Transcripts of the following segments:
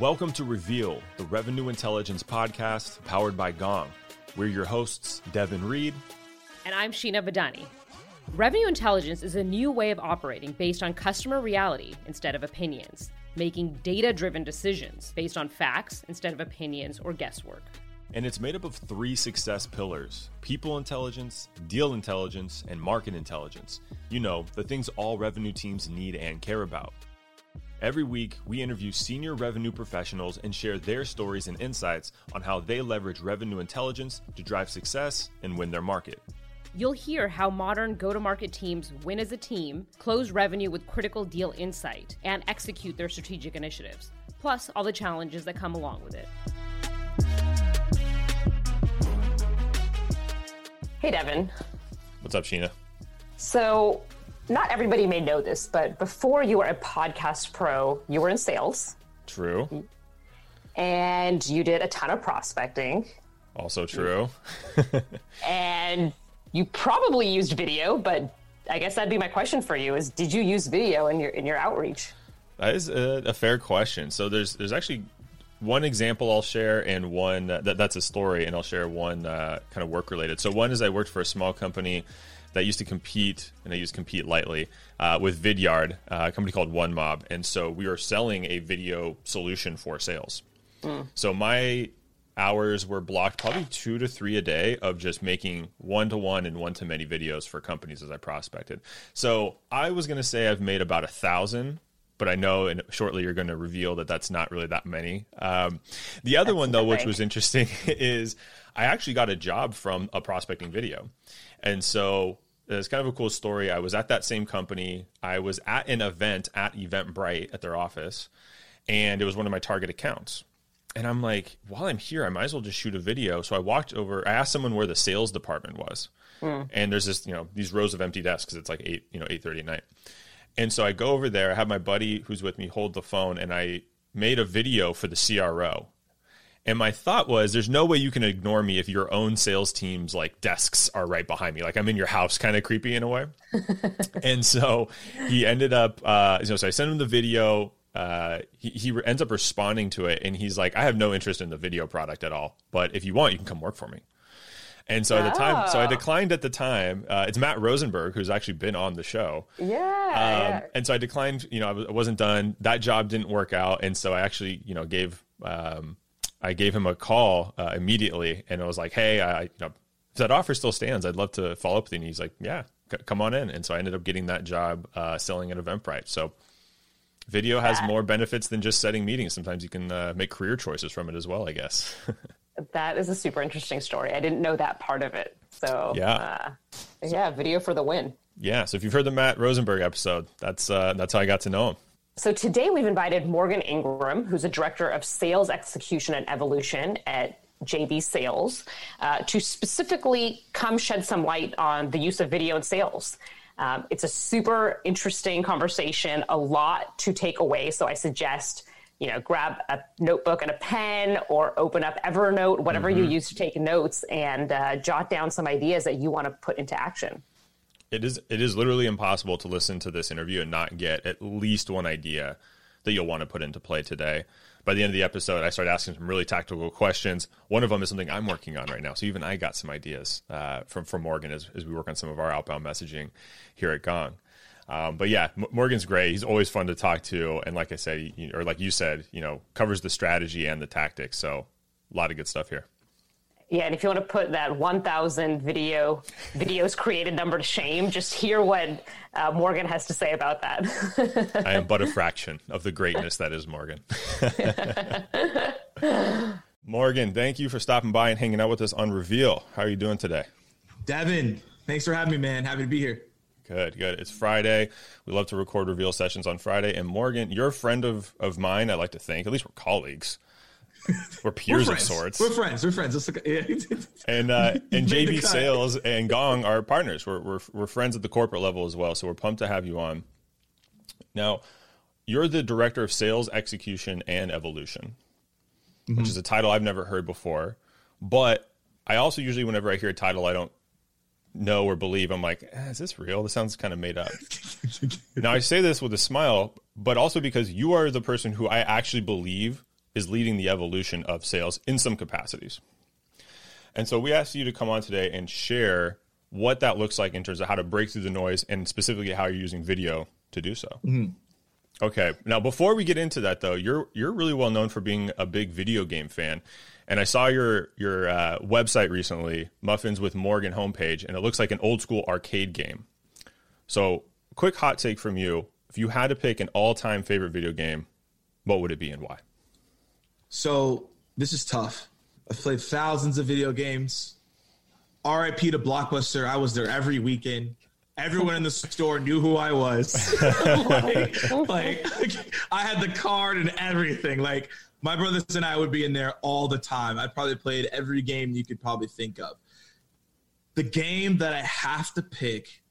Welcome to Reveal, the revenue intelligence podcast powered by Gong. We're your hosts, Devin Reed. And I'm Sheena Badani. Revenue intelligence is a new way of operating based on customer reality instead of opinions, making data driven decisions based on facts instead of opinions or guesswork. And it's made up of three success pillars people intelligence, deal intelligence, and market intelligence. You know, the things all revenue teams need and care about. Every week, we interview senior revenue professionals and share their stories and insights on how they leverage revenue intelligence to drive success and win their market. You'll hear how modern go to market teams win as a team, close revenue with critical deal insight, and execute their strategic initiatives, plus all the challenges that come along with it. Hey, Devin. What's up, Sheena? So, not everybody may know this, but before you were a podcast pro, you were in sales. True. And you did a ton of prospecting. Also true. and you probably used video, but I guess that'd be my question for you: Is did you use video in your in your outreach? That is a, a fair question. So there's there's actually one example I'll share and one uh, that, that's a story, and I'll share one uh, kind of work related. So one is I worked for a small company that used to compete, and I use compete lightly, uh, with Vidyard, uh, a company called One Mob, and so we were selling a video solution for sales. Mm. So my hours were blocked probably two to three a day of just making one to one and one to many videos for companies as I prospected. So I was going to say I've made about a thousand but I know and shortly you're going to reveal that that's not really that many. Um, the other that's one though, which was interesting, is I actually got a job from a prospecting video, and so it's kind of a cool story. I was at that same company. I was at an event at Eventbrite at their office, and it was one of my target accounts. And I'm like, while I'm here, I might as well just shoot a video. So I walked over. I asked someone where the sales department was, mm. and there's this, you know, these rows of empty desks. It's like eight, you know, eight thirty at night. And so I go over there, I have my buddy who's with me hold the phone, and I made a video for the CRO. And my thought was, there's no way you can ignore me if your own sales team's like desks are right behind me. Like I'm in your house, kind of creepy in a way. and so he ended up, uh, you know, so I sent him the video. Uh, he, he ends up responding to it, and he's like, I have no interest in the video product at all, but if you want, you can come work for me. And so at the time, so I declined at the time. Uh, it's Matt Rosenberg who's actually been on the show. Yeah, um, yeah. And so I declined. You know, I, w- I wasn't done. That job didn't work out, and so I actually, you know, gave um, I gave him a call uh, immediately, and I was like, "Hey, I, you know, if that offer still stands, I'd love to follow up with you." And he's like, "Yeah, c- come on in." And so I ended up getting that job uh, selling at Eventbrite. So video has more benefits than just setting meetings. Sometimes you can uh, make career choices from it as well. I guess. that is a super interesting story. I didn't know that part of it. So yeah, uh, yeah, video for the win. Yeah. So if you've heard the Matt Rosenberg episode, that's uh, that's how I got to know him. So today we've invited Morgan Ingram, who's a director of sales execution and evolution at JB Sales, uh, to specifically come shed some light on the use of video in sales. Um, it's a super interesting conversation, a lot to take away. So I suggest you know, grab a notebook and a pen or open up Evernote, whatever mm-hmm. you use to take notes, and uh, jot down some ideas that you want to put into action. It is it is literally impossible to listen to this interview and not get at least one idea that you'll want to put into play today. By the end of the episode, I started asking some really tactical questions. One of them is something I'm working on right now, so even I got some ideas uh, from from Morgan as, as we work on some of our outbound messaging here at Gong. Um, but yeah, M- Morgan's great. He's always fun to talk to, and like I said, he, or like you said, you know, covers the strategy and the tactics. So a lot of good stuff here. Yeah, and if you want to put that 1,000 video videos created number to shame, just hear what uh, Morgan has to say about that. I am but a fraction of the greatness that is Morgan. Morgan, thank you for stopping by and hanging out with us on Reveal. How are you doing today? Devin, thanks for having me, man. Happy to be here. Good, good. It's Friday. We love to record reveal sessions on Friday. And Morgan, you're a friend of, of mine, I'd like to think. At least we're colleagues. We're peers we're of sorts. We're friends. We're friends. Like, yeah. and uh, and JB Sales and Gong are partners. We're, we're, we're friends at the corporate level as well. So we're pumped to have you on. Now, you're the director of sales execution and evolution, mm-hmm. which is a title I've never heard before. But I also usually, whenever I hear a title, I don't know or believe. I'm like, eh, is this real? This sounds kind of made up. now I say this with a smile, but also because you are the person who I actually believe is leading the evolution of sales in some capacities. And so we asked you to come on today and share what that looks like in terms of how to break through the noise and specifically how you're using video to do so. Mm-hmm. Okay. Now, before we get into that, though, you're you're really well known for being a big video game fan, and I saw your your uh, website recently, Muffins with Morgan homepage, and it looks like an old school arcade game. So, quick hot take from you: if you had to pick an all time favorite video game, what would it be and why? So this is tough. I've played thousands of video games. RIP to Blockbuster. I was there every weekend. Everyone in the store knew who I was. like, like, I had the card and everything. Like my brothers and I would be in there all the time. I probably played every game you could probably think of. The game that I have to pick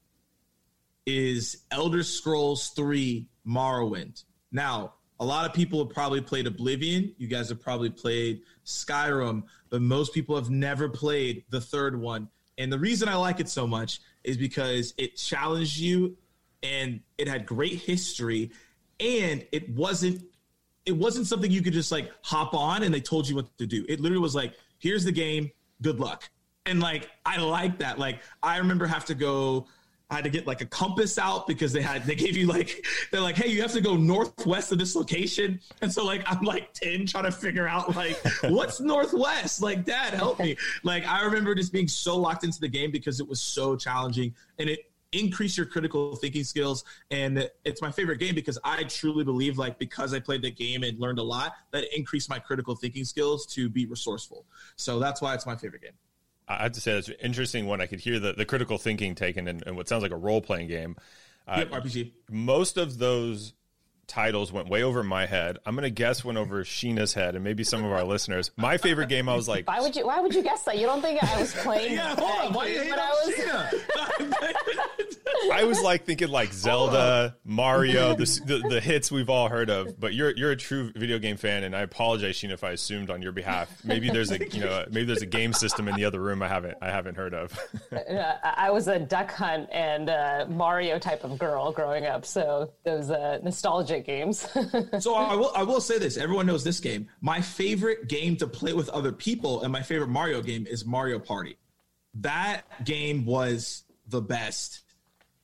is Elder Scrolls 3 Morrowind. Now, a lot of people have probably played Oblivion. You guys have probably played Skyrim, but most people have never played the third one. And the reason I like it so much is because it challenged you and it had great history and it wasn't it wasn't something you could just like hop on and they told you what to do. It literally was like, here's the game, good luck. And like I like that. Like I remember have to go I had to get like a compass out because they had they gave you like they're like, hey, you have to go northwest of this location. And so like I'm like 10 trying to figure out like what's northwest? Like, dad, help me. Like I remember just being so locked into the game because it was so challenging and it increased your critical thinking skills. And it's my favorite game because I truly believe like because I played the game and learned a lot, that increased my critical thinking skills to be resourceful. So that's why it's my favorite game. I have to say that's an interesting one. I could hear the, the critical thinking taken in, in what sounds like a role playing game. Uh, yep, RPG. Most of those titles went way over my head. I'm gonna guess went over Sheena's head and maybe some of our listeners. My favorite game, I was like, why would you? Why would you guess that? You don't think I was playing? yeah, hold on. Why you hate on was... I was like thinking like Zelda, Mario, the, the, the hits we've all heard of. But you're you're a true video game fan, and I apologize, Sheena, if I assumed on your behalf. Maybe there's a you know maybe there's a game system in the other room I haven't I haven't heard of. I was a Duck Hunt and uh, Mario type of girl growing up, so those uh, nostalgic games. so I will I will say this: everyone knows this game. My favorite game to play with other people, and my favorite Mario game is Mario Party. That game was the best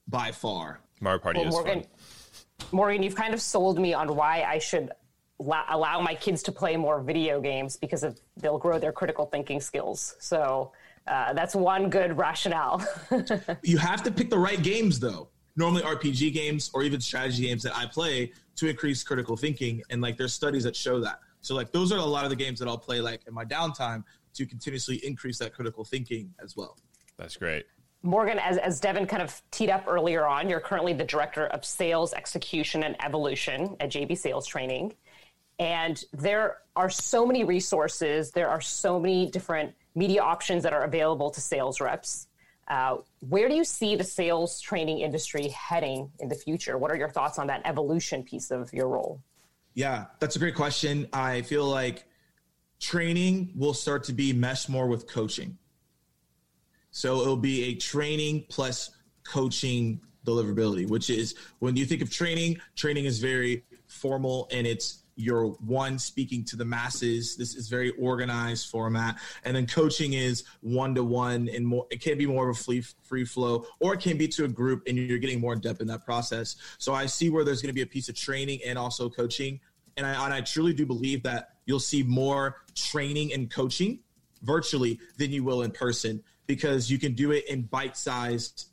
by far. Mario Party well, is Morgan, fun. Morgan, you've kind of sold me on why I should allow my kids to play more video games because of, they'll grow their critical thinking skills. So uh, that's one good rationale. you have to pick the right games, though. Normally, RPG games or even strategy games that I play to increase critical thinking, and like there's studies that show that. So like those are a lot of the games that I'll play like in my downtime to continuously increase that critical thinking as well. That's great. Morgan, as, as Devin kind of teed up earlier on, you're currently the Director of Sales Execution and Evolution at JB Sales Training. And there are so many resources, there are so many different media options that are available to sales reps. Uh, where do you see the sales training industry heading in the future? What are your thoughts on that evolution piece of your role? Yeah, that's a great question. I feel like training will start to be meshed more with coaching. So it'll be a training plus coaching deliverability, which is when you think of training, training is very formal and it's your one speaking to the masses. This is very organized format. And then coaching is one to one and more it can be more of a free free flow or it can be to a group and you're getting more in depth in that process. So I see where there's going to be a piece of training and also coaching. And I, and I truly do believe that you'll see more training and coaching virtually than you will in person because you can do it in bite-sized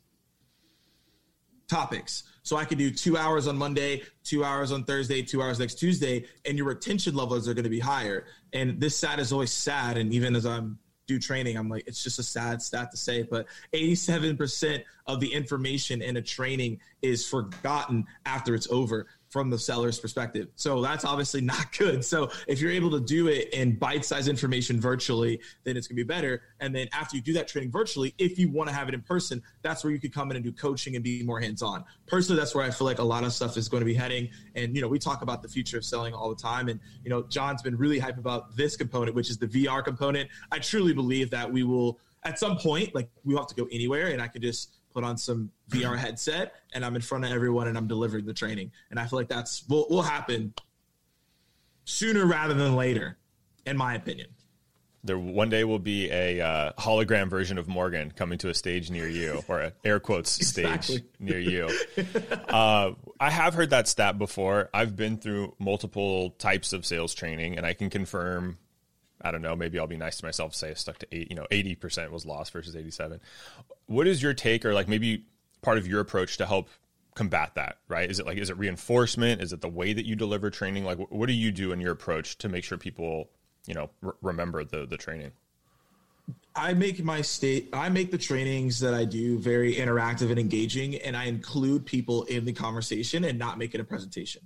topics. So I could do two hours on Monday, two hours on Thursday, two hours next Tuesday, and your retention levels are going to be higher. And this stat is always sad. And even as I'm do training, I'm like, it's just a sad stat to say, but 87% of the information in a training is forgotten after it's over from the seller's perspective. So that's obviously not good. So if you're able to do it in bite-sized information virtually, then it's gonna be better. And then after you do that training virtually, if you want to have it in person, that's where you could come in and do coaching and be more hands-on. Personally, that's where I feel like a lot of stuff is going to be heading. And you know, we talk about the future of selling all the time. And you know, John's been really hype about this component, which is the VR component. I truly believe that we will at some point, like we will have to go anywhere, and I could just put on some VR headset, and I'm in front of everyone and I'm delivering the training. And I feel like that's will will happen sooner rather than later, in my opinion. There one day will be a uh, hologram version of Morgan coming to a stage near you, or a air quotes Exactly. stage near you. uh, I have heard that stat before. I've been through multiple types of sales training, and I can confirm. I don't know. Maybe I'll be nice to myself. Say I stuck to eight. You know, eighty percent was lost versus eighty-seven. What is your take, or like maybe part of your approach to help combat that? Right? Is it like is it reinforcement? Is it the way that you deliver training? Like, what do you do in your approach to make sure people, you know, remember the the training? I make my state I make the trainings that I do very interactive and engaging and I include people in the conversation and not make it a presentation.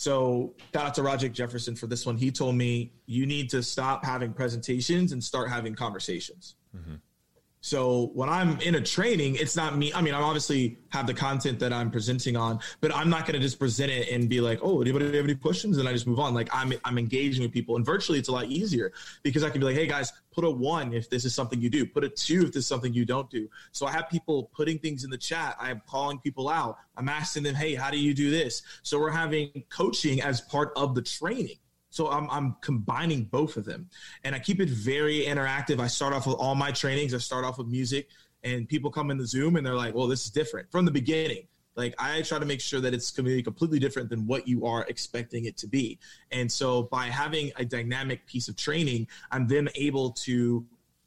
So shout out to Roger Jefferson for this one. He told me you need to stop having presentations and start having conversations. Mm-hmm. So when I'm in a training, it's not me. I mean, I obviously have the content that I'm presenting on, but I'm not going to just present it and be like, "Oh, anybody have any questions?" And I just move on. Like I'm I'm engaging with people, and virtually it's a lot easier because I can be like, "Hey guys, put a one if this is something you do. Put a two if this is something you don't do." So I have people putting things in the chat. I am calling people out. I'm asking them, "Hey, how do you do this?" So we're having coaching as part of the training. So I'm, I'm combining both of them and I keep it very interactive. I start off with all my trainings. I start off with music and people come in the Zoom and they're like, well, this is different from the beginning. Like I try to make sure that it's going to be completely different than what you are expecting it to be. And so by having a dynamic piece of training, I'm then able to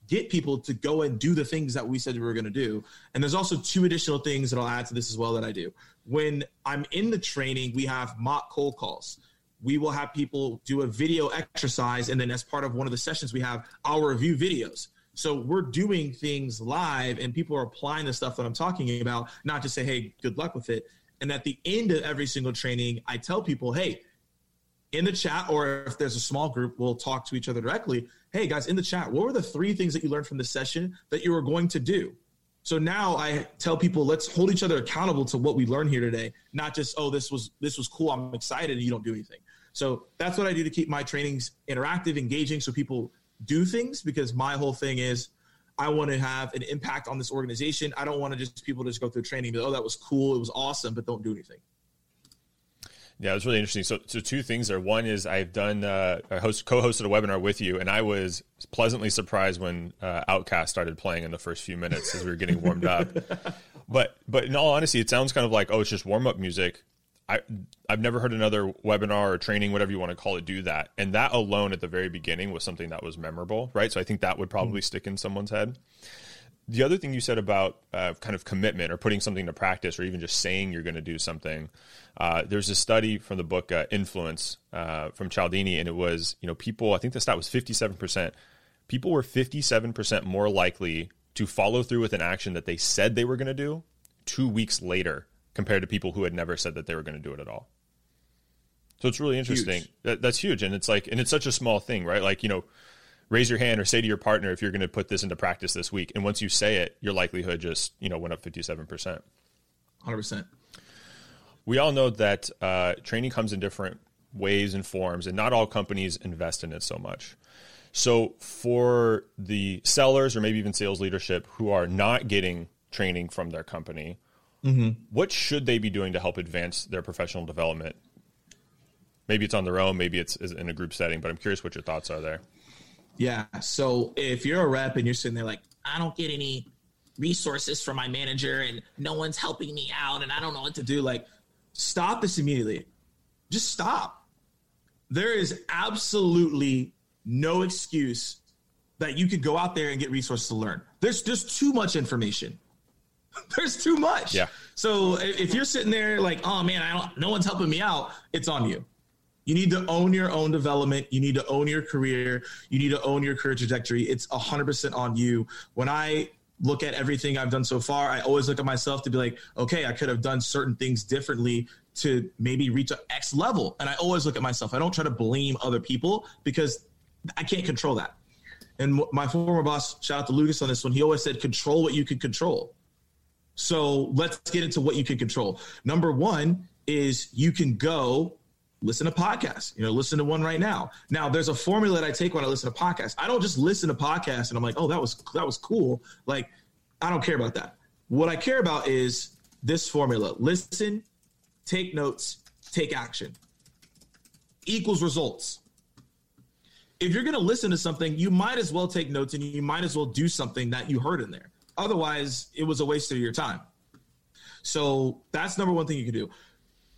get people to go and do the things that we said we were going to do. And there's also two additional things that I'll add to this as well that I do. When I'm in the training, we have mock cold calls we will have people do a video exercise and then as part of one of the sessions we have our review videos. So we're doing things live and people are applying the stuff that i'm talking about not just say hey good luck with it. And at the end of every single training i tell people hey in the chat or if there's a small group we'll talk to each other directly. Hey guys in the chat what were the three things that you learned from this session that you were going to do? So now I tell people let's hold each other accountable to what we learned here today, not just oh this was this was cool, I'm excited and you don't do anything. So that's what I do to keep my trainings interactive, engaging so people do things because my whole thing is I want to have an impact on this organization. I don't want to just people just go through training and be, oh that was cool, it was awesome, but don't do anything. Yeah, it's really interesting. So, so two things there. One is I've done uh, I host co-hosted a webinar with you, and I was pleasantly surprised when uh, OutKast started playing in the first few minutes as we were getting warmed up. but but in all honesty, it sounds kind of like oh, it's just warm up music. I I've never heard another webinar or training, whatever you want to call it, do that. And that alone at the very beginning was something that was memorable, right? So I think that would probably mm-hmm. stick in someone's head. The other thing you said about uh, kind of commitment or putting something to practice or even just saying you're going to do something. Uh, there's a study from the book uh, Influence uh, from Cialdini, and it was, you know, people, I think the stat was 57%. People were 57% more likely to follow through with an action that they said they were going to do two weeks later compared to people who had never said that they were going to do it at all. So it's really interesting. That, that's huge. And it's like, and it's such a small thing, right? Like, you know, raise your hand or say to your partner if you're going to put this into practice this week. And once you say it, your likelihood just, you know, went up 57%. 100%. We all know that uh, training comes in different ways and forms, and not all companies invest in it so much. So, for the sellers or maybe even sales leadership who are not getting training from their company, mm-hmm. what should they be doing to help advance their professional development? Maybe it's on their own, maybe it's in a group setting, but I'm curious what your thoughts are there. Yeah. So, if you're a rep and you're sitting there like, I don't get any resources from my manager and no one's helping me out and I don't know what to do, like, stop this immediately. Just stop. There is absolutely no excuse that you could go out there and get resources to learn. There's just too much information. There's too much. Yeah. So if you're sitting there like, oh man, I don't, no one's helping me out, it's on you. You need to own your own development. You need to own your career. You need to own your career trajectory. It's 100% on you. When I look at everything I've done so far, I always look at myself to be like, okay, I could have done certain things differently to maybe reach an X level. And I always look at myself. I don't try to blame other people because I can't control that. And my former boss, shout out to Lucas on this one, he always said, control what you can control. So let's get into what you can control. Number one is you can go listen to podcasts. You know, listen to one right now. Now, there's a formula that I take when I listen to podcasts. I don't just listen to podcasts and I'm like, oh, that was that was cool. Like, I don't care about that. What I care about is this formula: listen, take notes, take action. equals results. If you're going to listen to something, you might as well take notes and you might as well do something that you heard in there. Otherwise, it was a waste of your time. So that's number one thing you can do.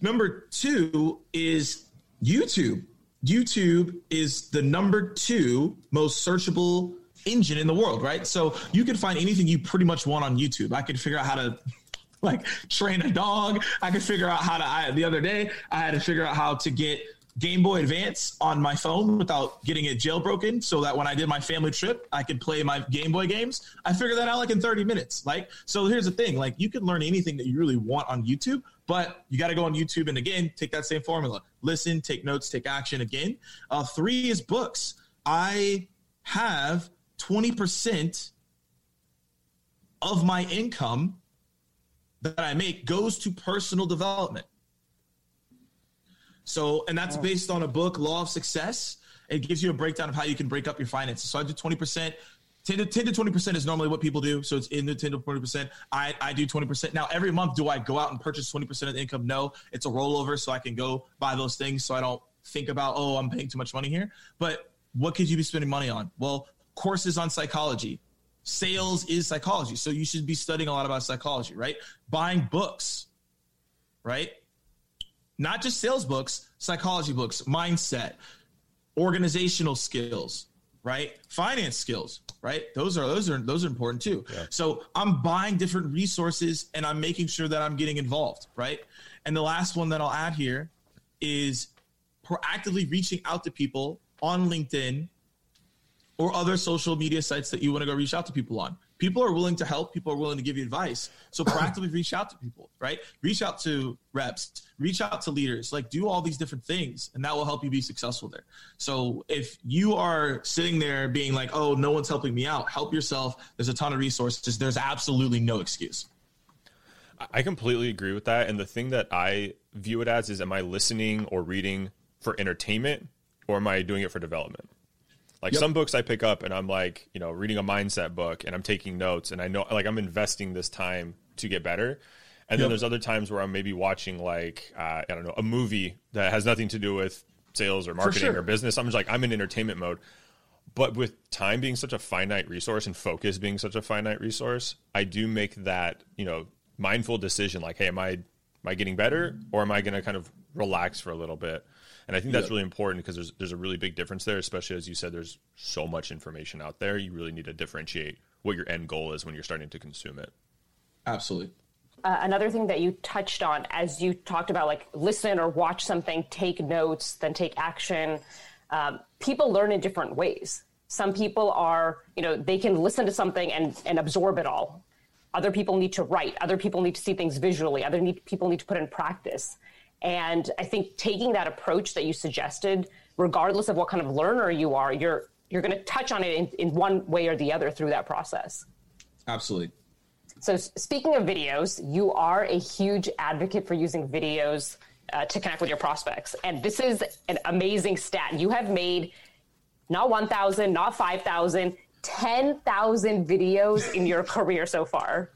Number two is YouTube. YouTube is the number two most searchable engine in the world, right? So you can find anything you pretty much want on YouTube. I could figure out how to like train a dog. I could figure out how to. I, the other day, I had to figure out how to get Game Boy Advance on my phone without getting it jailbroken, so that when I did my family trip, I could play my Game Boy games. I figured that out like in 30 minutes. Like, so here's the thing: like, you can learn anything that you really want on YouTube, but you got to go on YouTube and again take that same formula: listen, take notes, take action. Again, uh, three is books. I have 20 percent of my income that I make goes to personal development. So, and that's based on a book, Law of Success. It gives you a breakdown of how you can break up your finances. So I do 20%. 10 to 10 to 20% is normally what people do. So it's in the 10 to 20%. I, I do 20%. Now, every month, do I go out and purchase 20% of the income? No, it's a rollover. So I can go buy those things. So I don't think about, oh, I'm paying too much money here. But what could you be spending money on? Well, courses on psychology, sales is psychology. So you should be studying a lot about psychology, right? Buying books, right? Not just sales books, psychology books, mindset, organizational skills, right? Finance skills, right? Those are those are those are important too. Yeah. So I'm buying different resources and I'm making sure that I'm getting involved, right? And the last one that I'll add here is proactively reaching out to people on LinkedIn or other social media sites that you want to go reach out to people on. People are willing to help. People are willing to give you advice. So practically reach out to people, right? Reach out to reps, reach out to leaders, like do all these different things, and that will help you be successful there. So if you are sitting there being like, oh, no one's helping me out, help yourself. There's a ton of resources. There's absolutely no excuse. I completely agree with that. And the thing that I view it as is, am I listening or reading for entertainment or am I doing it for development? Like yep. some books I pick up and I'm like, you know, reading a mindset book and I'm taking notes and I know like I'm investing this time to get better. And yep. then there's other times where I'm maybe watching like uh, I don't know a movie that has nothing to do with sales or marketing sure. or business. I'm just like I'm in entertainment mode. But with time being such a finite resource and focus being such a finite resource, I do make that you know mindful decision. Like, hey, am I am I getting better or am I going to kind of relax for a little bit? And I think that's yep. really important because there's there's a really big difference there, especially as you said, there's so much information out there. You really need to differentiate what your end goal is when you're starting to consume it. Absolutely. Uh, another thing that you touched on as you talked about like listen or watch something, take notes, then take action. Um, people learn in different ways. Some people are, you know, they can listen to something and, and absorb it all. Other people need to write. Other people need to see things visually. Other need, people need to put in practice. And I think taking that approach that you suggested, regardless of what kind of learner you are, you're you're going to touch on it in, in one way or the other through that process. Absolutely. So speaking of videos, you are a huge advocate for using videos uh, to connect with your prospects, and this is an amazing stat. You have made not 1,000, not 5,000, 10,000 videos in your career so far.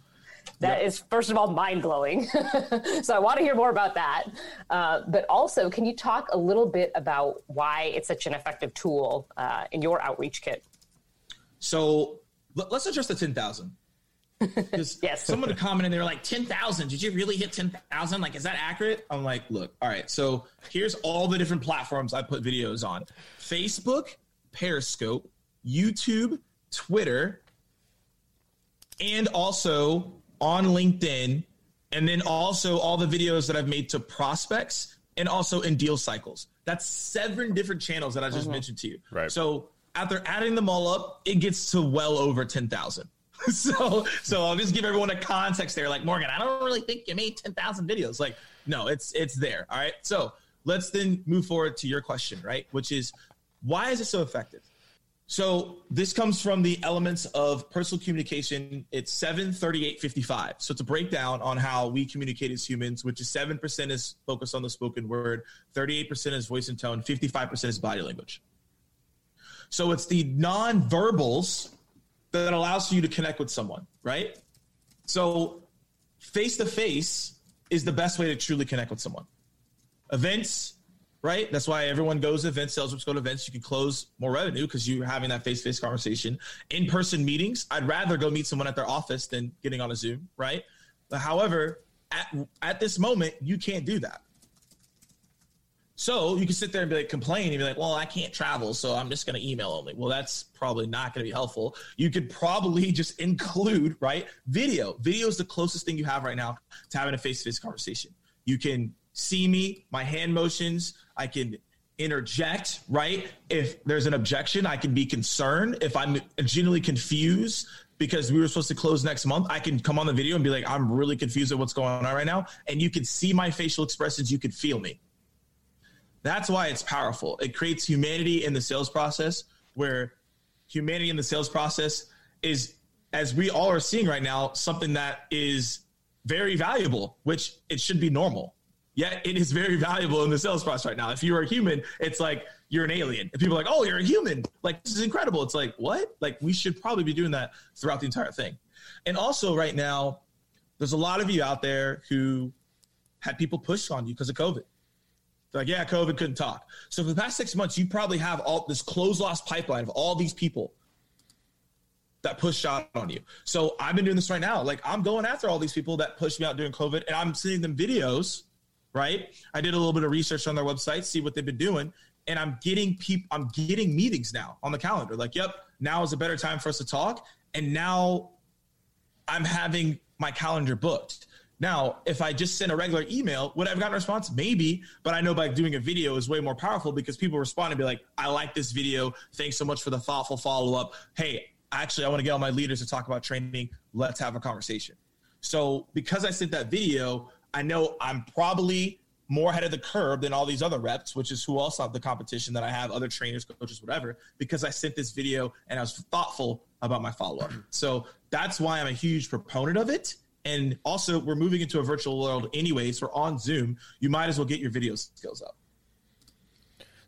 That yep. is, first of all, mind blowing. so I want to hear more about that. Uh, but also, can you talk a little bit about why it's such an effective tool uh, in your outreach kit? So let's address the 10,000. Because yes. someone commented and they were like, 10,000, did you really hit 10,000? Like, is that accurate? I'm like, look, all right. So here's all the different platforms I put videos on Facebook, Periscope, YouTube, Twitter, and also on LinkedIn, and then also all the videos that I've made to prospects and also in deal cycles. That's seven different channels that I just uh-huh. mentioned to you. Right. So after adding them all up, it gets to well over 10,000. so, so I'll just give everyone a context there. Like Morgan, I don't really think you made 10,000 videos. Like, no, it's, it's there. All right. So let's then move forward to your question, right? Which is why is it so effective? So this comes from the elements of personal communication. It's 73855. So it's a breakdown on how we communicate as humans, which is 7% is focused on the spoken word, 38% is voice and tone, 55% is body language. So it's the non-verbals that allows you to connect with someone, right? So face to face is the best way to truly connect with someone. Events, right? That's why everyone goes to events, sales reps go to events. You can close more revenue because you're having that face to face conversation. In person meetings, I'd rather go meet someone at their office than getting on a Zoom, right? But however, at, at this moment, you can't do that. So you can sit there and be like, complain and be like, well, I can't travel, so I'm just going to email only. Well, that's probably not going to be helpful. You could probably just include, right? Video. Video is the closest thing you have right now to having a face to face conversation. You can see me, my hand motions. I can interject, right? If there's an objection, I can be concerned. If I'm genuinely confused because we were supposed to close next month, I can come on the video and be like, I'm really confused at what's going on right now. And you can see my facial expressions, you can feel me. That's why it's powerful. It creates humanity in the sales process where humanity in the sales process is, as we all are seeing right now, something that is very valuable, which it should be normal. Yet it is very valuable in the sales process right now. If you're a human, it's like you're an alien. If people are like, oh, you're a human, like this is incredible. It's like, what? Like we should probably be doing that throughout the entire thing. And also, right now, there's a lot of you out there who had people push on you because of COVID. They're like, yeah, COVID couldn't talk. So for the past six months, you probably have all this closed loss pipeline of all these people that pushed out on you. So I've been doing this right now. Like I'm going after all these people that pushed me out during COVID, and I'm sending them videos. Right? I did a little bit of research on their website, see what they've been doing, and I'm getting people. I'm getting meetings now on the calendar. Like, yep, now is a better time for us to talk. And now I'm having my calendar booked. Now, if I just send a regular email, would I have gotten a response? Maybe, but I know by doing a video is way more powerful because people respond and be like, I like this video. Thanks so much for the thoughtful follow up. Hey, actually, I want to get all my leaders to talk about training. Let's have a conversation. So, because I sent that video, I know I'm probably more ahead of the curve than all these other reps, which is who else have the competition that I have, other trainers, coaches, whatever, because I sent this video and I was thoughtful about my follow up. So that's why I'm a huge proponent of it. And also, we're moving into a virtual world anyway. So we're on Zoom. You might as well get your video skills up.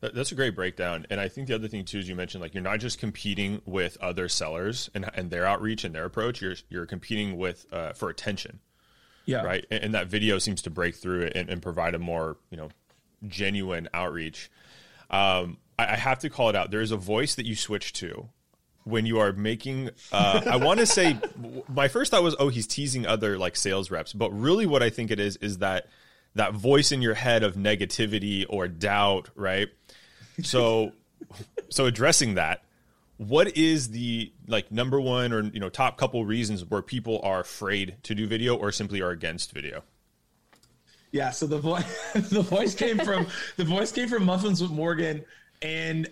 That's a great breakdown. And I think the other thing too is you mentioned like you're not just competing with other sellers and, and their outreach and their approach. You're you're competing with uh, for attention. Yeah. Right. And, and, that video seems to break through and, and, provide a more you know genuine outreach. Um, I, I have to call it out. There is a voice that you switch to when you are making uh, i want to say my first thought was oh he's teasing other like sales reps but really what i think it is is that that voice in your head of negativity or doubt right so so addressing that what is the like number one or you know top couple reasons where people are afraid to do video or simply are against video? Yeah so the voice the voice came from the voice came from muffins with morgan and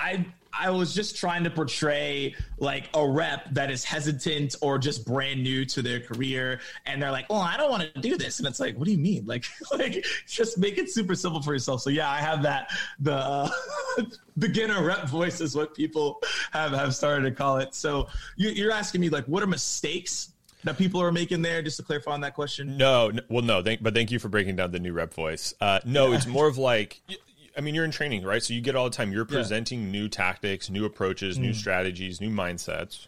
i I was just trying to portray like a rep that is hesitant or just brand new to their career, and they're like, "Well, I don't want to do this," and it's like, "What do you mean? Like, like just make it super simple for yourself." So yeah, I have that. The uh, beginner rep voice is what people have have started to call it. So you, are asking me like, what are mistakes that people are making there? Just to clarify on that question. No, well, no, thank, but thank you for breaking down the new rep voice. Uh, no, yeah. it's more of like I mean, you're in training, right? So you get all the time. You're presenting yeah. new tactics, new approaches, mm. new strategies, new mindsets.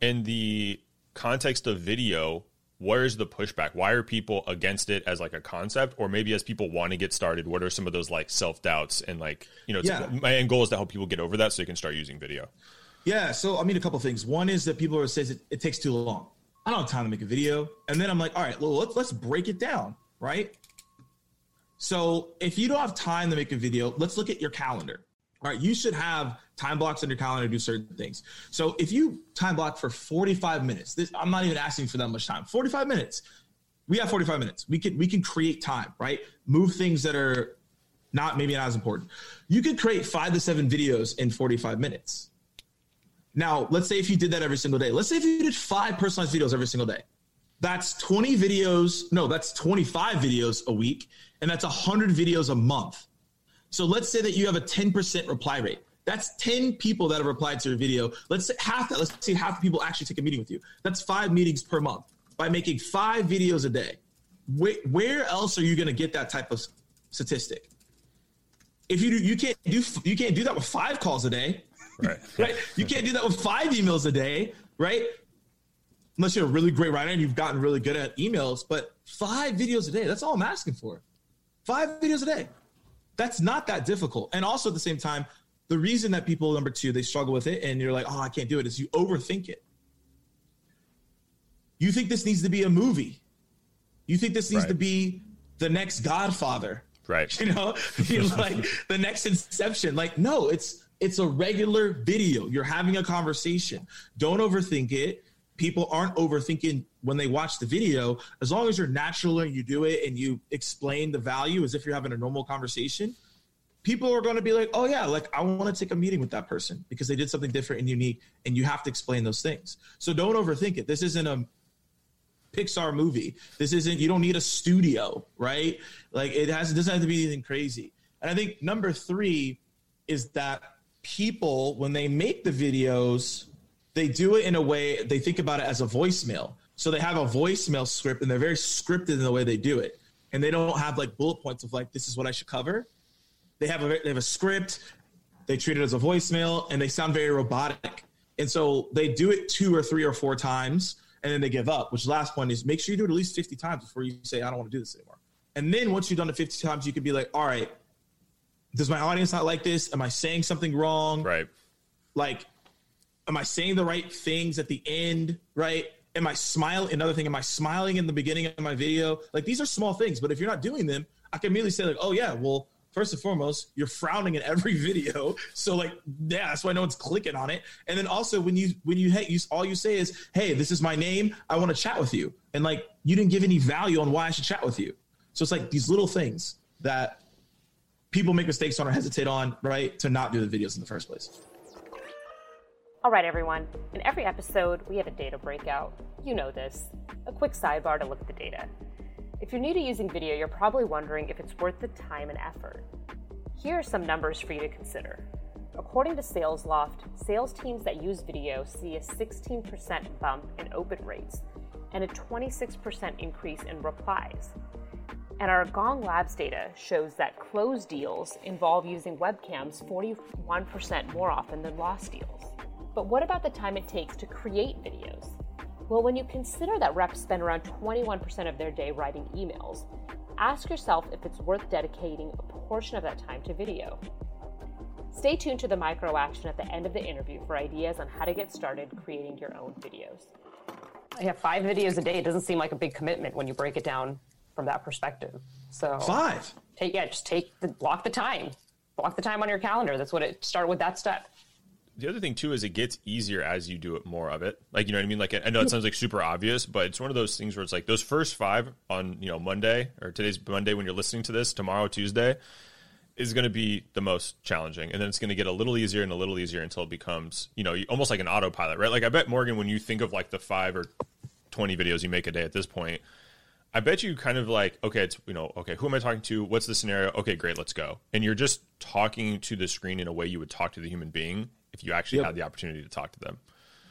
In the context of video, where is the pushback? Why are people against it as like a concept, or maybe as people want to get started? What are some of those like self doubts and like you know? Yeah. My end goal is to help people get over that so you can start using video. Yeah. So I mean, a couple things. One is that people are says it, it takes too long. I don't have time to make a video, and then I'm like, all right, well, let's let's break it down, right? So if you don't have time to make a video, let's look at your calendar. All right, you should have time blocks on your calendar to do certain things. So if you time block for 45 minutes, this I'm not even asking for that much time. 45 minutes. We have 45 minutes. We can we can create time, right? Move things that are not maybe not as important. You could create 5 to 7 videos in 45 minutes. Now, let's say if you did that every single day. Let's say if you did 5 personalized videos every single day. That's 20 videos. No, that's 25 videos a week and that's 100 videos a month. So let's say that you have a 10% reply rate. That's 10 people that have replied to your video. Let's say half that, let's say half the people actually take a meeting with you. That's five meetings per month by making five videos a day. Where, where else are you going to get that type of statistic? If you do, you can't do you can't do that with five calls a day, right? right? You can't do that with five emails a day, right? Unless you're a really great writer and you've gotten really good at emails, but five videos a day, that's all I'm asking for. Five videos a day. That's not that difficult. And also at the same time, the reason that people number two they struggle with it and you're like, oh, I can't do it is you overthink it. You think this needs to be a movie. You think this needs Right. to be the next Godfather. Right. You know, You're like the next Inception. Like, no, it's it's a regular video. You're having a conversation. Don't overthink it. People aren't overthinking when they watch the video. As long as you're natural and you do it and you explain the value as if you're having a normal conversation, people are going to be like, oh yeah, like I want to take a meeting with that person because they did something different and unique, and you have to explain those things. So don't overthink it. This isn't a Pixar movie. This isn't. You don't need a studio, right? Like it has. It doesn't have to be anything crazy. And I think number three is that people, when they make the videos, they do it in a way they think about it as a voicemail. So they have a voicemail script, and they're very scripted in the way they do it. And they don't have like bullet points of like this is what I should cover. They have a they have a script. They treat it as a voicemail, and they sound very robotic. And so they do it two or three or four times, and then they give up. Which last point is make sure you do it at least fifty times before you say I don't want to do this anymore. And then once you've done it fifty times, you can be like, all right, does my audience not like this? Am I saying something wrong? Right. like am i saying the right things at the end right? Am i smiling another thing am i smiling in the beginning of my video? Like these are small things but if you're not doing them i can immediately say like oh yeah well first and foremost you're frowning in every video. So like yeah that's why no one's clicking on it. And then also when you when you hey you all you say is hey this is my name i want to chat with you. And like you didn't give any value on why i should chat with you. So it's like these little things that people make mistakes on or hesitate on right to not do the videos in the first place All right, everyone. In every episode, we have a data breakout. You know this. A quick sidebar to look at the data. If you're new to using video, you're probably wondering if it's worth the time and effort. Here are some numbers for you to consider. According to SalesLoft, sales teams that use video see a 16% bump in open rates and a 26% increase in replies. And our Gong Labs data shows that closed deals involve using webcams 41% more often than lost deals. But what about the time it takes to create videos? Well, when you consider that reps spend around 21% of their day writing emails, ask yourself if it's worth dedicating a portion of that time to video. Stay tuned to the micro action at the end of the interview for ideas on how to get started creating your own videos. Yeah, five videos a day. It doesn't seem like a big commitment when you break it down from that perspective. So five take yeah, just take the block the time. Block the time on your calendar. That's what it start with that step. The other thing too is it gets easier as you do it more of it. Like you know what I mean. Like I know it sounds like super obvious, but it's one of those things where it's like those first five on you know Monday or today's Monday when you're listening to this, tomorrow Tuesday is going to be the most challenging, and then it's going to get a little easier and a little easier until it becomes you know almost like an autopilot, right? Like I bet Morgan, when you think of like the five or twenty videos you make a day at this point, I bet you kind of like, okay, it's, you know, okay, who am I talking to? What's the scenario? Okay, great, let's go. And you're just talking to the screen in a way you would talk to the human being if you actually Yep. had the opportunity to talk to them.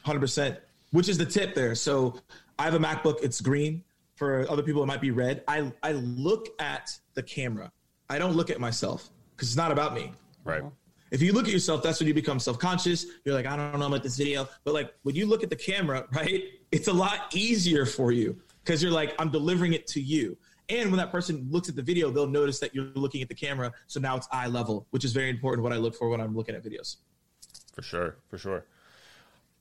Hundred percent. Which is the tip there. So I have a MacBook. It's green. For other people, it might be red. I I look at the camera. I don't look at myself because it's not about me. Right. If you look at yourself, that's when you become self-conscious. You're like, I don't know about this video. But like when you look at the camera, right, it's a lot easier for you because you're like, I'm delivering it to you. And when that person looks at the video, they'll notice that you're looking at the camera. So now it's eye level, which is very important. What I look for when I'm looking at videos. For sure. For sure.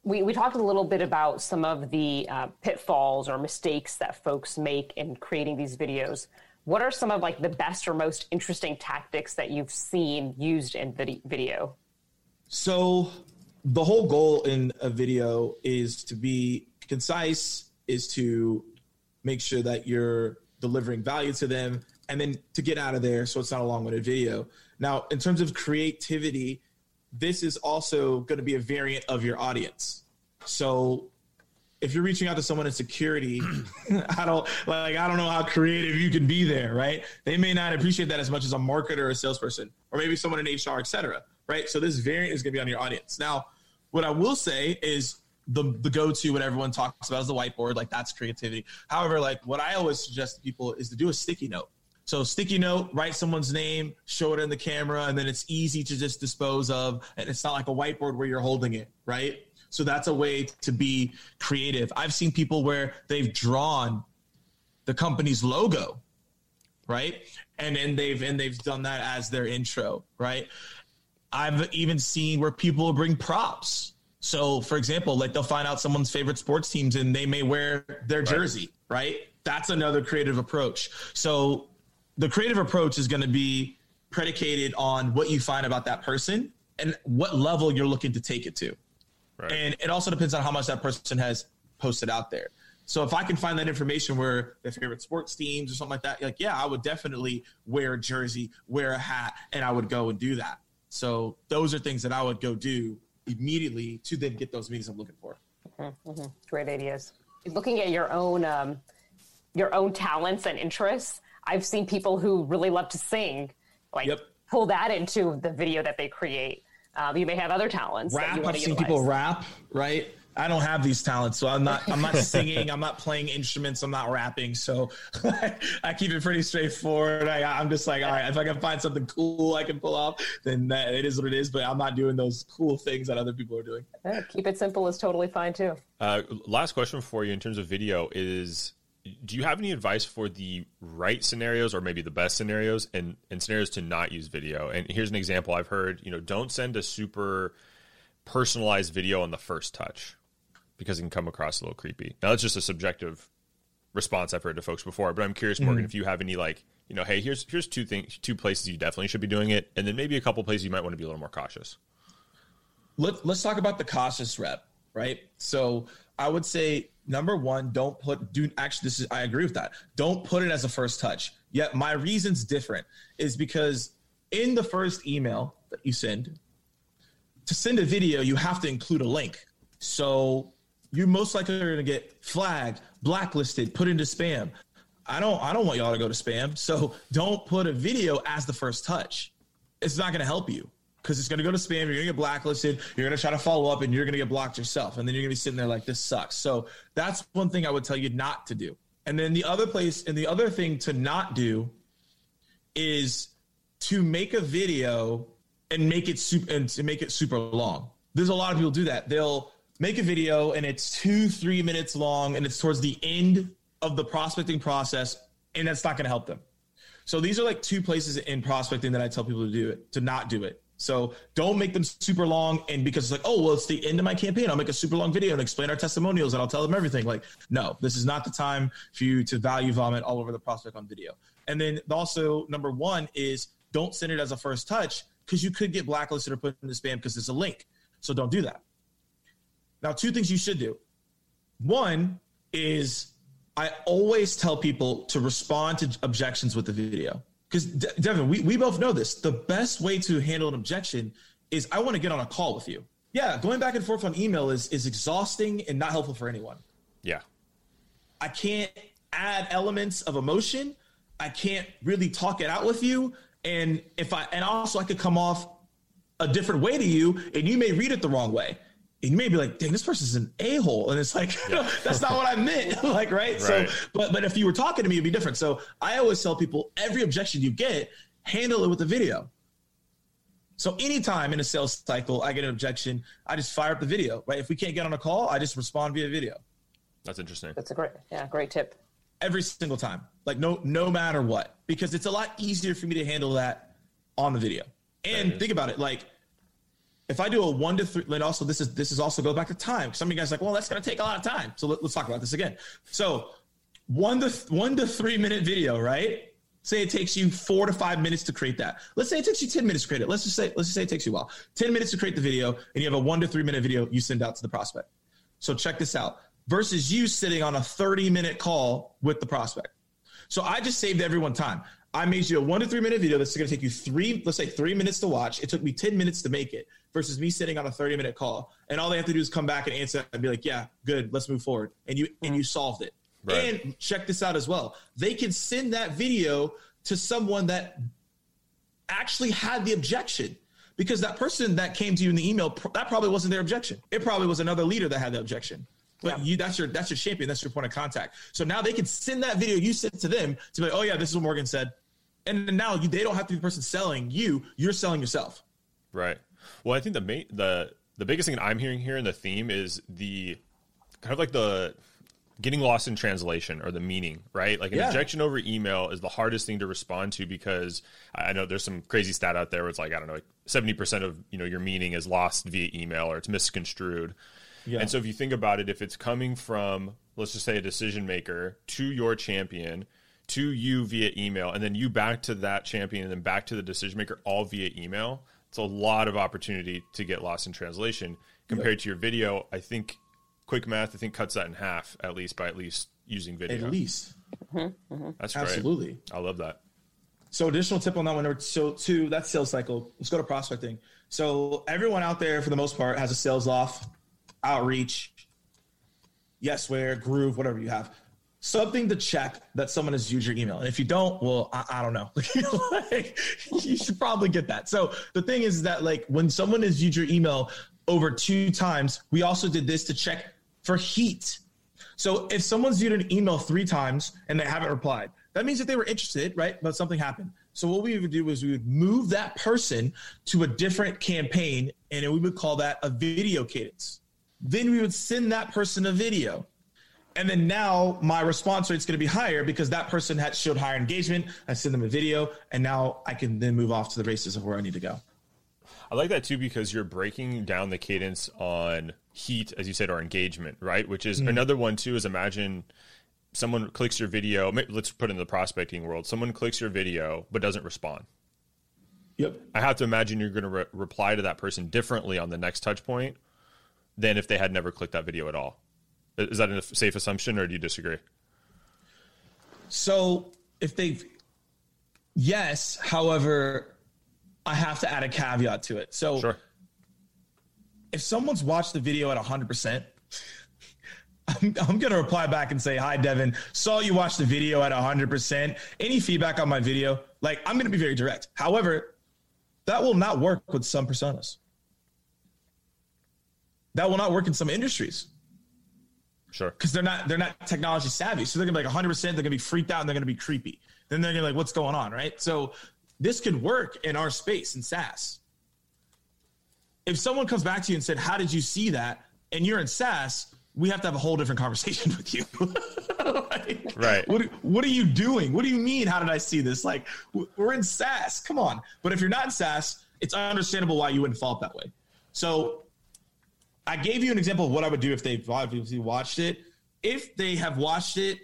We, we talked a little bit about some of the uh, pitfalls or mistakes that folks make in creating these videos. What are some of like the best or most interesting tactics that you've seen used in vid- video? So the whole goal in a video is to be concise, is to make sure that you're delivering value to them, and then to get out of there so it's not a long-winded video. Now, in terms of creativity, this is also going to be a variant of your audience. So if you're reaching out to someone in security, I don't like I don't know how creative you can be there, right? They may not appreciate that as much as a marketer or a salesperson, or maybe someone in HR, etc. right? So this variant is gonna be on your audience. Now, what I will say is the the go-to what everyone talks about is the whiteboard, like that's creativity. However, like what I always suggest to people is to do a sticky note. So sticky note, write someone's name, show it in the camera, and then it's easy to just dispose of. And it's not like a whiteboard where you're holding it, right? So that's a way to be creative. I've seen people where they've drawn the company's logo, right? and then they've and they've done that as their intro, right? I've even seen where people bring props. So, for example, like they'll find out someone's favorite sports teams and they may wear their jersey, right? That's another creative approach. So, the creative approach is going to be predicated on what you find about that person and what level you're looking to take it to. Right. And it also depends on how much that person has posted out there. So if I can find that information where their favorite sports teams or something like that, like yeah, I would definitely wear a jersey, wear a hat, and I would go and do that. So those are things that I would go do immediately to then get those meetings I'm looking for. Mm-hmm, mm-hmm. Great ideas. Looking at your own um, your own talents and interests, I've seen people who really love to sing, like yep. pull that into the video that they create. Um, you may have other talents. Rap. I've seen people rap, right? I don't have these talents, so I'm not. I'm not singing. I'm not playing instruments. I'm not rapping. So I keep it pretty straightforward. I, am just like, all right, if I can find something cool I can pull off, then that, it is what it is. But I'm not doing those cool things that other people are doing. Yeah, keep it simple is totally fine too. Uh, last question for you in terms of video is: Do you have any advice for the right scenarios, or maybe the best scenarios, and and scenarios to not use video? And here's an example I've heard. You know, don't send a super personalized video on the first touch because it can come across a little creepy. Now that's just a subjective response I've heard to folks before, but I'm curious, Morgan, mm-hmm. if you have any like, you know, hey, here's here's two things, two places you definitely should be doing it, and then maybe a couple places you might want to be a little more cautious. Let, let's talk about the cautious rep, right? So I would say number one, don't put do actually this is I agree with that. Don't put it as a first touch. Yet my reason's different is because in the first email that you send, to send a video, you have to include a link. So you're most likely to get flagged, blacklisted, put into spam. I don't I don't want y'all to go to spam. So don't put a video as the first touch. It's not going to help you because it's going to go to spam. You're going to get blacklisted. You're going to try to follow up, and you're going to get blocked yourself. And then you're going to be sitting there like this sucks. So that's one thing I would tell you not to do. And then the other place and the other thing to not do is to make a video and make it super and to make it super long. There's a lot of people do that. They'll make a video and it's two, three minutes long and it's towards the end of the prospecting process, and that's not going to help them. So these are like two places in prospecting that I tell people to do it, to not do it. So don't make them super long. And because it's like, oh, well, it's the end of my campaign. I'll make a super long video and explain our testimonials and I'll tell them everything. Like, no, this is not the time for you to value vomit all over the prospect on video. And then also, number one is don't send it as a first touch because you could get blacklisted or put in the spam because it's a link. So don't do that. Now, two things you should do. One is I always tell people to respond to objections with the video. Because, De- Devin, we, we both know this. The best way to handle an objection is I want to get on a call with you. Yeah, going back and forth on email is, is exhausting and not helpful for anyone. Yeah. I can't add elements of emotion. I can't really talk it out with you. And if I, and also I could come off a different way to you and you may read it the wrong way and you may be like, dang, this person's an a-hole. And it's like, yeah. that's not what I meant. like, right? right? So, but but if you were talking to me, it'd be different. So I always tell people every objection you get, handle it with a video. So anytime in a sales cycle, I get an objection, I just fire up the video, right? If we can't get on a call, I just respond via video. That's interesting. That's a great, yeah, great tip. Every single time, like no, no matter what, because it's a lot easier for me to handle that on the video. And think about it, like if I do a one to three, and also this is this is also go back to time. Some of you guys like, well, that's going to take a lot of time. So let, us talk about this again. So one to one to three minute video, right? Say it takes you four to five minutes to create that. Let's say it takes you ten minutes to create it. Let's just say let's just say it takes you a while. Ten minutes to create the video, and you have a one to three minute video you send out to the prospect. So check this out. Versus you sitting on a thirty minute call with the prospect. So I just saved everyone time. I made you a one to three minute video that's going to take you three, let's say three minutes to watch. It took me 10 minutes to make it versus me sitting on a 30 minute call. And all they have to do is come back and answer and be like, yeah, good, let's move forward. And you, and you mm-hmm. solved it. Right. And check this out as well. They can send that video to someone that actually had the objection because that person that came to you in the email, that probably wasn't their objection. It probably was another leader that had the objection. But yeah. you, that's your that's your champion. That's your point of contact. So now they can send that video you sent to them to be like, oh yeah, this is what Morgan said and now you, they don't have to be the person selling you; you're selling yourself. Right. Well, I think the main the the biggest thing I'm hearing here in the theme is the kind of like the getting lost in translation or the meaning, right? Like an Yeah. objection over email is the hardest thing to respond to because I know there's some crazy stat out there where it's like I don't know, like 70% of, you know, your meaning is lost via email or it's misconstrued. Yeah. And so if you think about it, if it's coming from let's just say a decision maker to your champion to you via email and then you back to that champion and then back to the decision maker all via email, it's a lot of opportunity to get lost in translation compared to your video. I think quick math I think cuts that in half at least by at least using video. At least. Mm-hmm, mm-hmm. That's great. Absolutely. I love that. So additional tip on that one. Number so two, that's sales cycle. Let's go to prospecting. So everyone out there, for the most part, has a Salesloft, outreach, Yesware groove, whatever you have. Something to check that someone has used your email. And if you don't, well, I, I don't know. like, you should probably get that. So the thing is that like when someone has used your email over two times, we also did this to check for heat. So if someone's viewed an email three times and they haven't replied, that means that they were interested, right? But something happened. So what we would do is we would move that person to a different campaign and we would call that a video cadence. Then we would send that person a video. And then now my response rate is going to be higher because that person had showed higher engagement. I send them a video and now I can then move off to the races of where I need to go. I like that too because you're breaking down the cadence on heat, as you said, or engagement, right? Which is mm-hmm. another one too. Is imagine someone clicks your video. Let's put it in the prospecting world. Someone clicks your video but doesn't respond. Yep. I have to imagine you're going to re- reply to that person differently on the next touch point than if they had never clicked that video at all. Is that a safe assumption, or do you disagree? So if they've, yes, however, I have to add a caveat to it. So Sure. if someone's watched the video at 100%, I'm, I'm going to reply back and say, Hi, Devin. Saw you watch the video at 100%. Any feedback on my video? Like, I'm going to be very direct. However, that will not work with some personas. That will not work in some industries Sure. because they're not they're not technology savvy. So they're gonna be like 100. percent They're gonna be freaked out and they're gonna be creepy. Then they're gonna be like, what's going on, right? So this could work in our space in SaaS. If someone comes back to you and said, "How did you see that?" and you're in SaaS, we have to have a whole different conversation with you. Like, Right. What What are you doing? What do you mean? How did I see this? Like we're in SaaS. Come on. But if you're not in SaaS, it's understandable why you wouldn't fall that way. So I gave you an example of what I would do if they've obviously watched it. If they have watched it,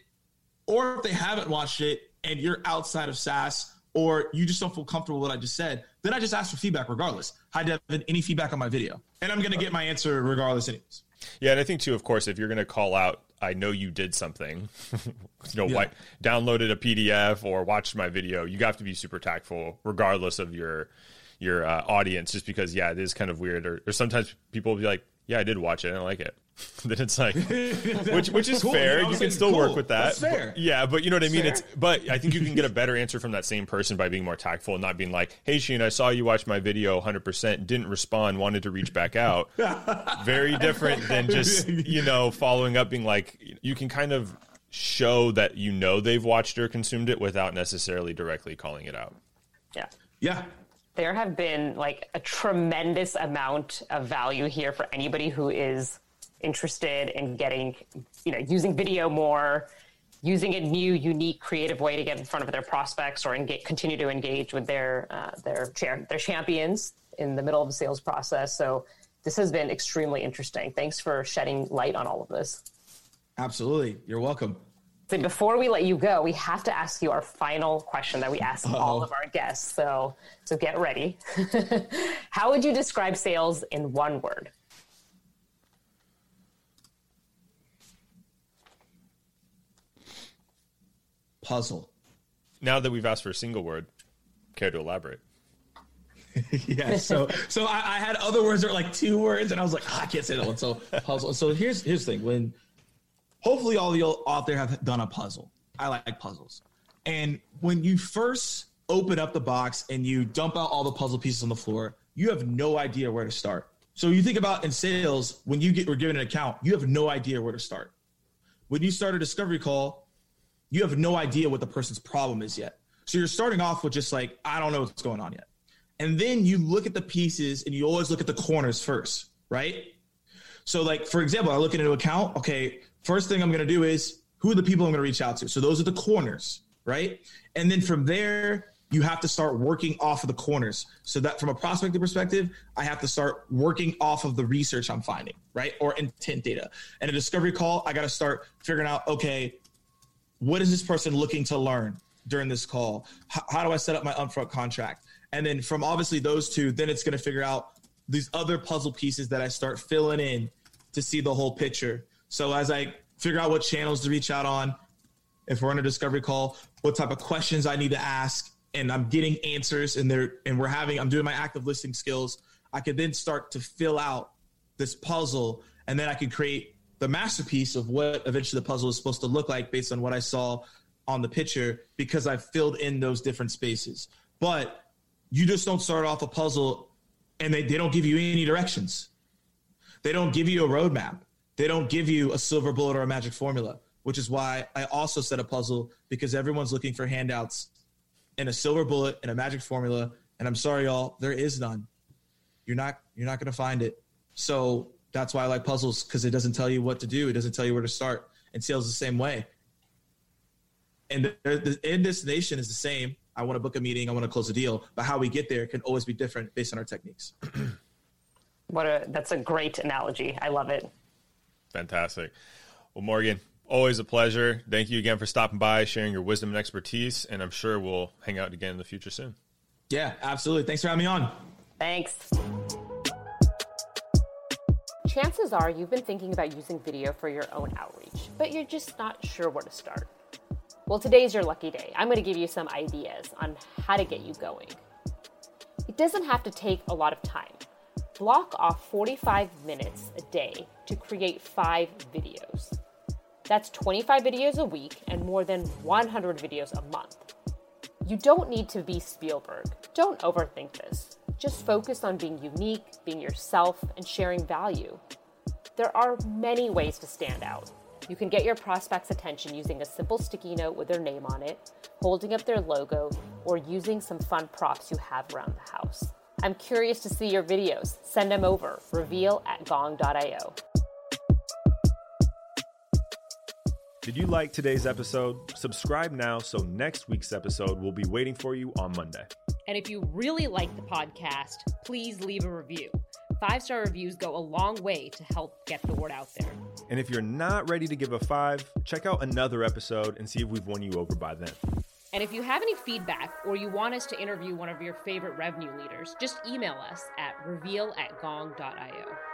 or if they haven't watched it and you're outside of SaaS, or you just don't feel comfortable with what I just said, then I just ask for feedback regardless. Hi, Devin, any feedback on my video? And I'm going to get my answer regardless, anyways. Yeah, and I think too, of course, if you're going to call out, I know you did something, you know, Yeah. like downloaded a PDF or watched my video, you have to be super tactful, regardless of your your uh, audience. Just because, yeah, it is kind of weird. Or, or sometimes people will be like, "Yeah, I did watch it, I don't like it." then it's like, which which is Cool, fair. you know, You I'm can saying, still cool, work with that. that's fair. But- yeah, but you know what I mean. Fair. It's but I think you can get a better answer from that same person by being more tactful and not being like, "Hey, Sheen, I saw you watch my video 100, percent didn't respond, wanted to reach back out." very different than just you know following up being like you can kind of show that you know they've watched or consumed it without necessarily directly calling it out Yeah. Yeah. There have been like a tremendous amount of value here for anybody who is interested in getting, you know, using video more, using a new, unique, creative way to get in front of their prospects or engage, continue to engage with their uh, their cha- their champions in the middle of the sales process. So this has been extremely interesting. Thanks for shedding light on all of this. Absolutely. You're welcome. So before we let you go, we have to ask you our final question that we ask all of our guests. So so get ready. How would you describe sales in one word? Puzzle. now that we've asked for a single word care to elaborate yeah. So so I, I had other words that were like two words, and I was like, "Ah, I can't say that one. So puzzle. So here's here's the thing. When hopefully all of you out there have done a puzzle. I like puzzles. And when you first open up the box and you dump out all the puzzle pieces on the floor, you have no idea where to start. So you think about in sales, when you get were given an account, you have no idea where to start. When you start a discovery call, you have no idea what the person's problem is yet. So you're starting off with just like, I don't know what's going on yet. And then you look at the pieces and you always look at the corners first, right? So, like for example, I look into an account. Okay, first thing I'm going to do is who are the people I'm going to reach out to. So those are the corners, right? And then from there, you have to start working off of the corners. So that from a prospecting perspective, I have to start working off of the research I'm finding, right? Or intent data. And a discovery call, I got to start figuring out, okay, what is this person looking to learn during this call? How do I set up my upfront contract? And then from obviously those two, then it's going to figure out these other puzzle pieces that I start filling in to see the whole picture. So as I figure out what channels to reach out on, if we're on a discovery call, what type of questions I need to ask, and I'm getting answers and they're and we're having I'm doing my active listening skills, I could then start to fill out this puzzle and then I could create the masterpiece of what eventually the puzzle is supposed to look like based on what I saw on the picture because I've filled in those different spaces. But you just don't start off a puzzle and they, they don't give you any directions. They don't give you a roadmap. They don't give you a silver bullet or a magic formula, which is why I also set a puzzle because everyone's looking for handouts and a silver bullet and a magic formula. And I'm sorry, y'all, there is none. You're not you're not gonna find it. So that's why I like puzzles because it doesn't tell you what to do. It doesn't tell you where to start. And sales the same way. And the, the end destination is the same. I want to book a meeting. I want to close a deal. But how we get there can always be different based on our techniques. what a that's a great analogy. I love it. Fantastic. Well, Morgan, always a pleasure. Thank you again for stopping by, sharing your wisdom and expertise, and I'm sure we'll hang out again in the future soon. Yeah, absolutely. Thanks for having me on. Thanks. Chances are you've been thinking about using video for your own outreach, but you're just not sure where to start. Well, today's your lucky day. I'm going to give you some ideas on how to get you going. It doesn't have to take a lot of time. Block off 45 minutes a day to create five videos. That's 25 videos a week and more than 100 videos a month. You don't need to be Spielberg. Don't overthink this. Just focus on being unique, being yourself, and sharing value. There are many ways to stand out. You can get your prospects' attention using a simple sticky note with their name on it, holding up their logo, or using some fun props you have around the house. I'm curious to see your videos. Send them over. Reveal at gong.io. Did you like today's episode? Subscribe now so next week's episode will be waiting for you on Monday. And if you really like the podcast, please leave a review. Five star reviews go a long way to help get the word out there. And if you're not ready to give a five, check out another episode and see if we've won you over by then. And if you have any feedback or you want us to interview one of your favorite revenue leaders, just email us at reveal at gong.io.